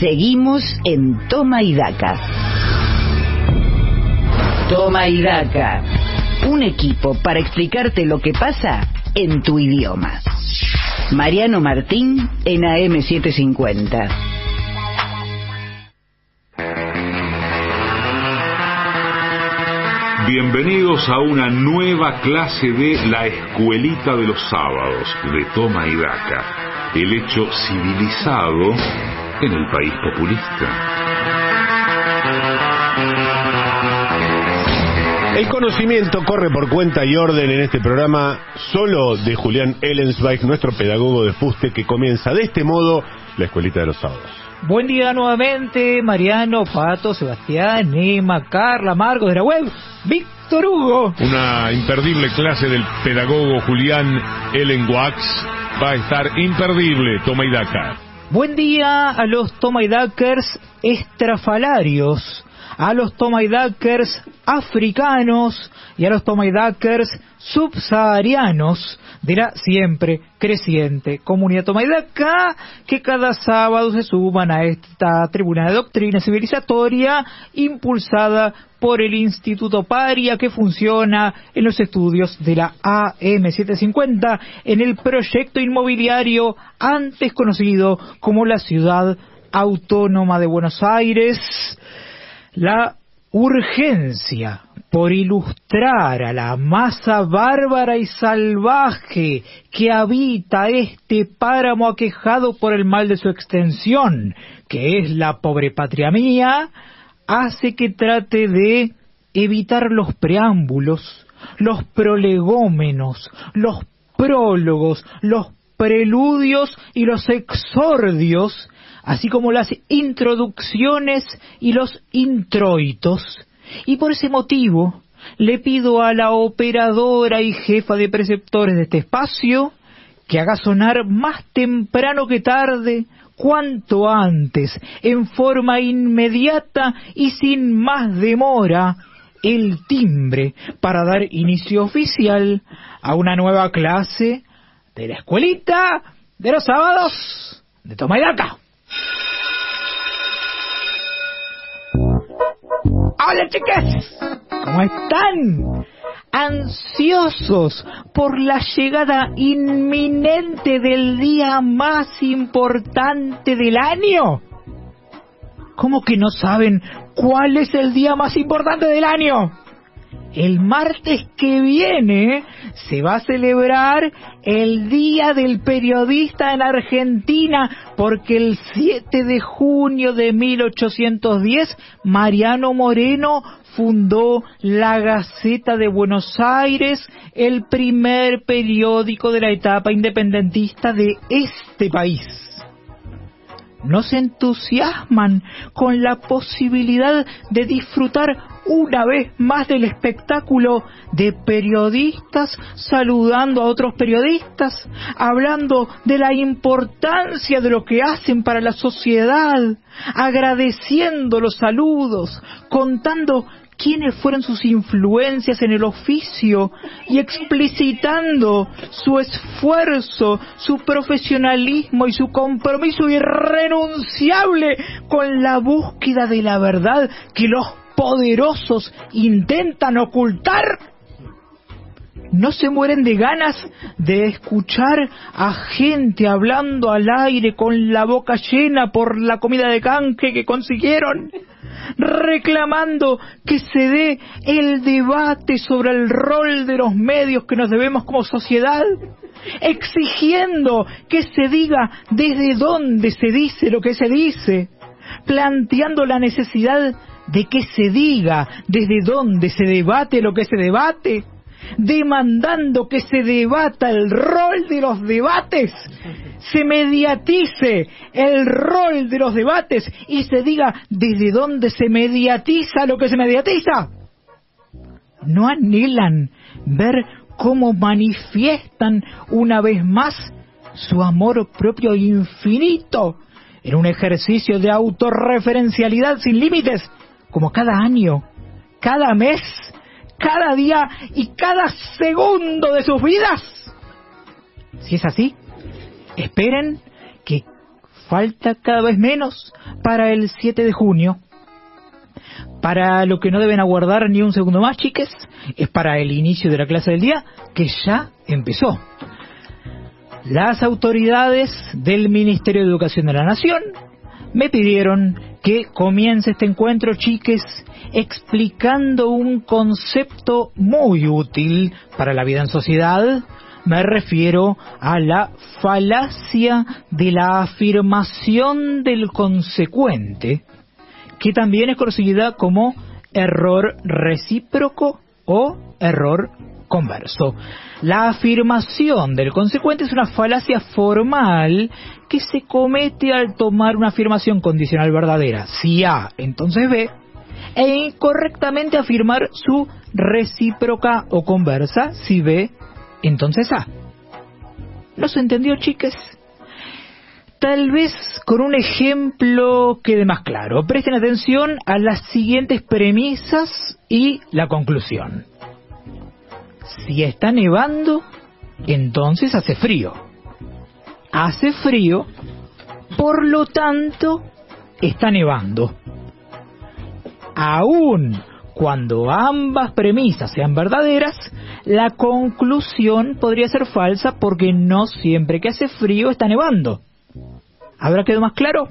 Seguimos en Toma y Daca. Toma y Daca. Un equipo para explicarte lo que pasa en tu idioma. Mariano Martín en AM750. Bienvenidos a una nueva clase de La Escuelita de los Sábados de Toma y Daca, el hecho civilizado en el país populista. El conocimiento corre por cuenta y orden en este programa solo de Julián Ellensweig, nuestro pedagogo de fuste, que comienza de este modo la escuelita de los sábados. Buen día nuevamente, Mariano, Pato, Sebastián, Emma, Carla, Marcos de la web, Víctor Hugo. Una imperdible clase del pedagogo Julián Ellenwax va a estar imperdible, toma y daca. Buen día a los Toma estrafalarios, a los Toma y Dakers africanos y a los Toma y Dakers subsaharianos de la siempre creciente comunidad tomaidaca que cada sábado se suman a esta tribuna de doctrina civilizatoria impulsada por el Instituto Paria que funciona en los estudios de la AM750 en el proyecto inmobiliario antes conocido como la Ciudad Autónoma de Buenos Aires. La urgencia por ilustrar a la masa bárbara y salvaje que habita este páramo aquejado por el mal de su extensión, que es la pobre patria mía, hace que trate de evitar los preámbulos, los prolegómenos, los prólogos, los preludios y los exordios, así como las introducciones y los introitos, y por ese motivo le pido a la operadora y jefa de preceptores de este espacio que haga sonar más temprano que tarde, cuanto antes, en forma inmediata y sin más demora, el timbre para dar inicio oficial a una nueva clase de la escuelita de los sábados de Toma y Daca. Hola chiques, ¿cómo están? Ansiosos por la llegada inminente del día más importante del año. ¿Cómo que no saben cuál es el día más importante del año? El martes que viene se va a celebrar el Día del Periodista en Argentina porque el 7 de junio de 1810 Mariano Moreno fundó la Gaceta de Buenos Aires, el primer periódico de la etapa independentista de este país no se entusiasman con la posibilidad de disfrutar una vez más del espectáculo de periodistas saludando a otros periodistas, hablando de la importancia de lo que hacen para la sociedad, agradeciendo los saludos, contando quiénes fueron sus influencias en el oficio y explicitando su esfuerzo, su profesionalismo y su compromiso irrenunciable con la búsqueda de la verdad que los poderosos intentan ocultar. No se mueren de ganas de escuchar a gente hablando al aire con la boca llena por la comida de canje que consiguieron reclamando que se dé el debate sobre el rol de los medios que nos debemos como sociedad, exigiendo que se diga desde dónde se dice lo que se dice, planteando la necesidad de que se diga desde dónde se debate lo que se debate, demandando que se debata el rol de los debates, se mediatice el rol de los debates y se diga desde dónde se mediatiza lo que se mediatiza. No anhelan ver cómo manifiestan una vez más su amor propio infinito en un ejercicio de autorreferencialidad sin límites, como cada año, cada mes, cada día y cada segundo de sus vidas. Si es así, esperen que falta cada vez menos para el 7 de junio. Para lo que no deben aguardar ni un segundo más, chiques, es para el inicio de la clase del día, que ya empezó. Las autoridades del Ministerio de Educación de la Nación me pidieron que comience este encuentro, chiques, explicando un concepto muy útil para la vida en sociedad. Me refiero a la falacia de la afirmación del consecuente, que también es conocida como error recíproco o error converso. La afirmación del consecuente es una falacia formal que se comete al tomar una afirmación condicional verdadera, si A, entonces B, e incorrectamente afirmar su recíproca o conversa, si B, entonces A. ¿No se entendió, chiques? Tal vez con un ejemplo quede más claro. Presten atención a las siguientes premisas y la conclusión. Si está nevando, entonces hace frío. Hace frío, por lo tanto, está nevando. Aún cuando ambas premisas sean verdaderas, la conclusión podría ser falsa porque no siempre que hace frío está nevando. ¿Habrá quedado más claro?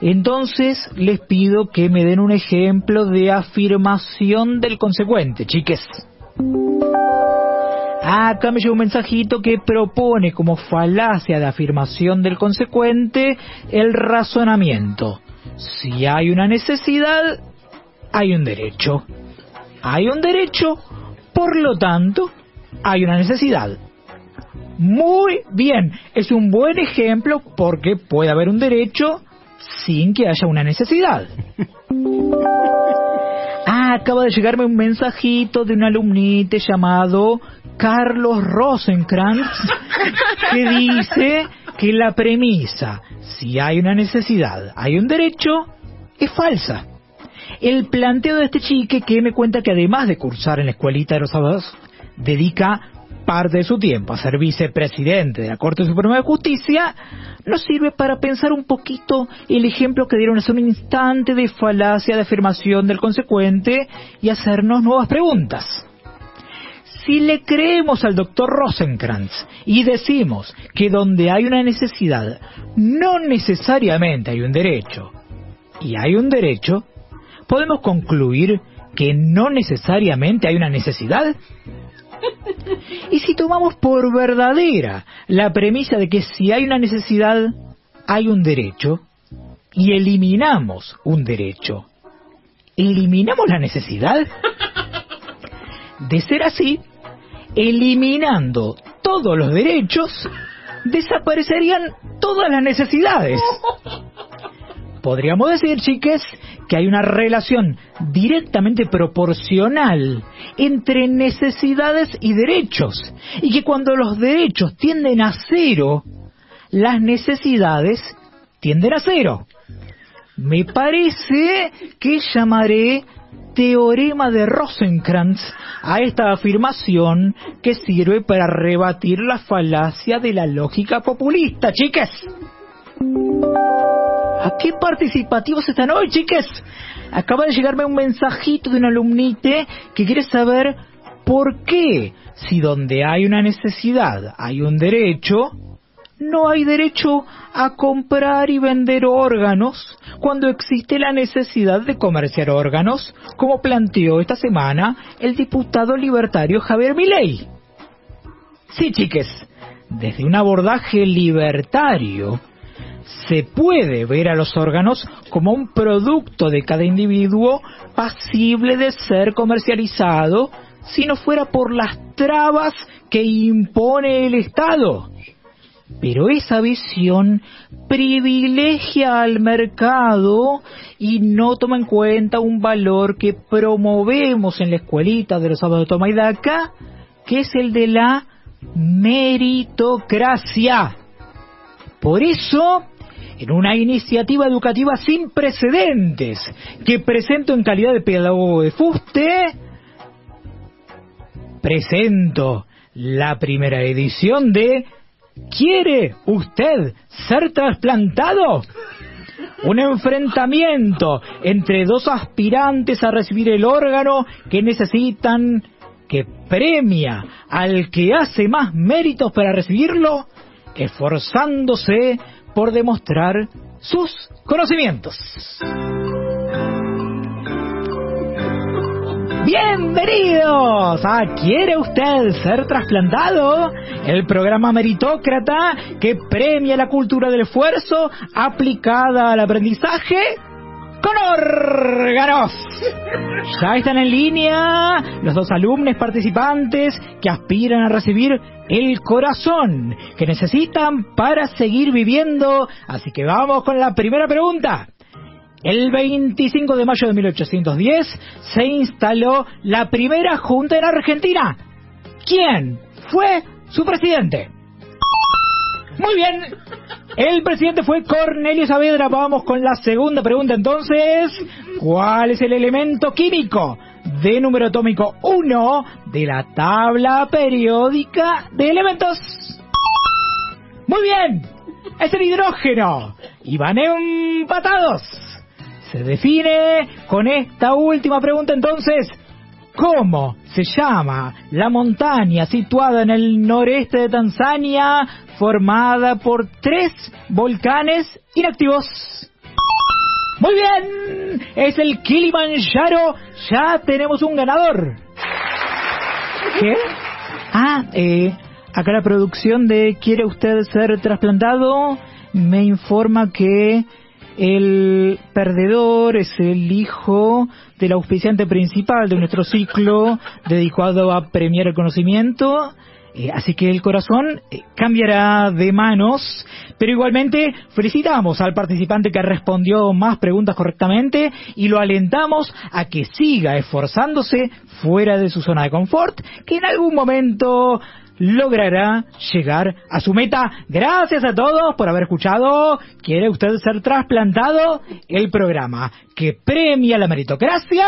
Entonces les pido que me den un ejemplo de afirmación del consecuente, chiques. Acá me llega un mensajito que propone como falacia de afirmación del consecuente el razonamiento. Si hay una necesidad, hay un derecho. Hay un derecho, por lo tanto, hay una necesidad. Muy bien, es un buen ejemplo porque puede haber un derecho sin que haya una necesidad. Ah, acaba de llegarme un mensajito de un alumnite llamado Carlos Rosenkrantz que dice que la premisa, si hay una necesidad, hay un derecho, es falsa. El planteo de este chique que me cuenta que además de cursar en la escuelita de los sábados, dedica parte de su tiempo a ser vicepresidente de la Corte Suprema de Justicia, nos sirve para pensar un poquito el ejemplo que dieron hace un instante de falacia de afirmación del consecuente y hacernos nuevas preguntas. Si le creemos al doctor Rosenkrantz y decimos que donde hay una necesidad no necesariamente hay un derecho, y hay un derecho, podemos concluir que no necesariamente hay una necesidad. Y si tomamos por verdadera la premisa de que si hay una necesidad, hay un derecho, y eliminamos un derecho, ¿eliminamos la necesidad? De ser así, eliminando todos los derechos, desaparecerían todas las necesidades. Podríamos decir, chiques, que hay una relación directamente proporcional entre necesidades y derechos, y que cuando los derechos tienden a cero, las necesidades tienden a cero. Me parece que llamaré teorema de Rosenkrantz a esta afirmación que sirve para rebatir la falacia de la lógica populista, chiques. ¿A qué participativos están hoy, chiques? Acaba de llegarme un mensajito de un alumnite que quiere saber por qué, si donde hay una necesidad hay un derecho, no hay derecho a comprar y vender órganos cuando existe la necesidad de comerciar órganos, como planteó esta semana el diputado libertario Javier Milei. Sí, chiques, desde un abordaje libertario, se puede ver a los órganos como un producto de cada individuo pasible de ser comercializado si no fuera por las trabas que impone el Estado. Pero esa visión privilegia al mercado y no toma en cuenta un valor que promovemos en la escuelita de los sábados de Toma y Daca, que es el de la meritocracia. Por eso, en una iniciativa educativa sin precedentes que presento en calidad de pedagogo de fuste, presento la primera edición de ¿Quiere usted ser trasplantado? Un enfrentamiento entre dos aspirantes a recibir el órgano que necesitan que premia al que hace más méritos para recibirlo, esforzándose por demostrar sus conocimientos. Bienvenidos a ¿Quiere usted ser trasplantado? El programa meritócrata que premia la cultura del esfuerzo aplicada al aprendizaje con órganos. Ya están en línea los dos alumnos participantes que aspiran a recibir el corazón que necesitan para seguir viviendo. Así que vamos con la primera pregunta. El 25 de mayo de 1810 se instaló la primera junta en Argentina. ¿Quién fue su presidente? Muy bien. El presidente fue Cornelio Saavedra. Vamos con la segunda pregunta entonces. ¿Cuál es el elemento químico de número atómico 1 de la tabla periódica de elementos? Muy bien. Es el hidrógeno. Y van empatados. Se define con esta última pregunta entonces. ¿Cómo se llama la montaña situada en el noreste de Tanzania formada por tres volcanes inactivos? Muy bien, es el Kilimanjaro. Ya tenemos un ganador. ¿Qué? Ah, eh, acá la producción de ¿Quiere usted ser trasplantado? Me informa que el perdedor es el hijo del auspiciante principal de nuestro ciclo dedicado a premiar el conocimiento. Eh, así que el corazón eh, cambiará de manos, pero igualmente felicitamos al participante que respondió más preguntas correctamente y lo alentamos a que siga esforzándose fuera de su zona de confort, que en algún momento logrará llegar a su meta. Gracias a todos por haber escuchado. ¿Quiere usted ser trasplantado? El programa que premia la meritocracia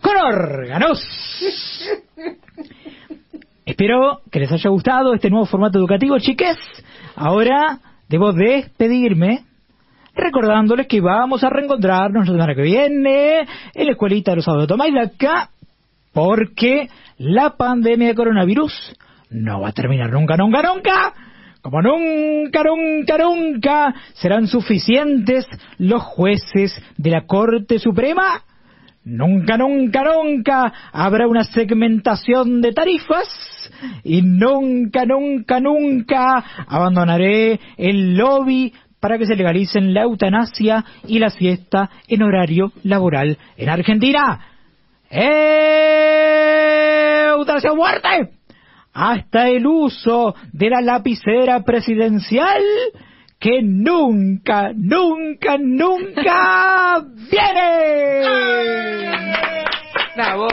con órganos. Espero que les haya gustado este nuevo formato educativo, chiques. Ahora debo despedirme recordándoles que vamos a reencontrarnos la semana que viene en la escuelita de los sábados de Tomás acá porque la pandemia de coronavirus no va a terminar nunca, nunca, nunca. Como nunca, nunca, nunca serán suficientes los jueces de la Corte Suprema, nunca, nunca, nunca habrá una segmentación de tarifas y nunca, nunca, nunca abandonaré el lobby para que se legalicen la eutanasia y la siesta en horario laboral en Argentina. ¡Eutanasia muerte! Hasta el uso de la lapicera presidencial que nunca, nunca, nunca viene. ¡Bravo!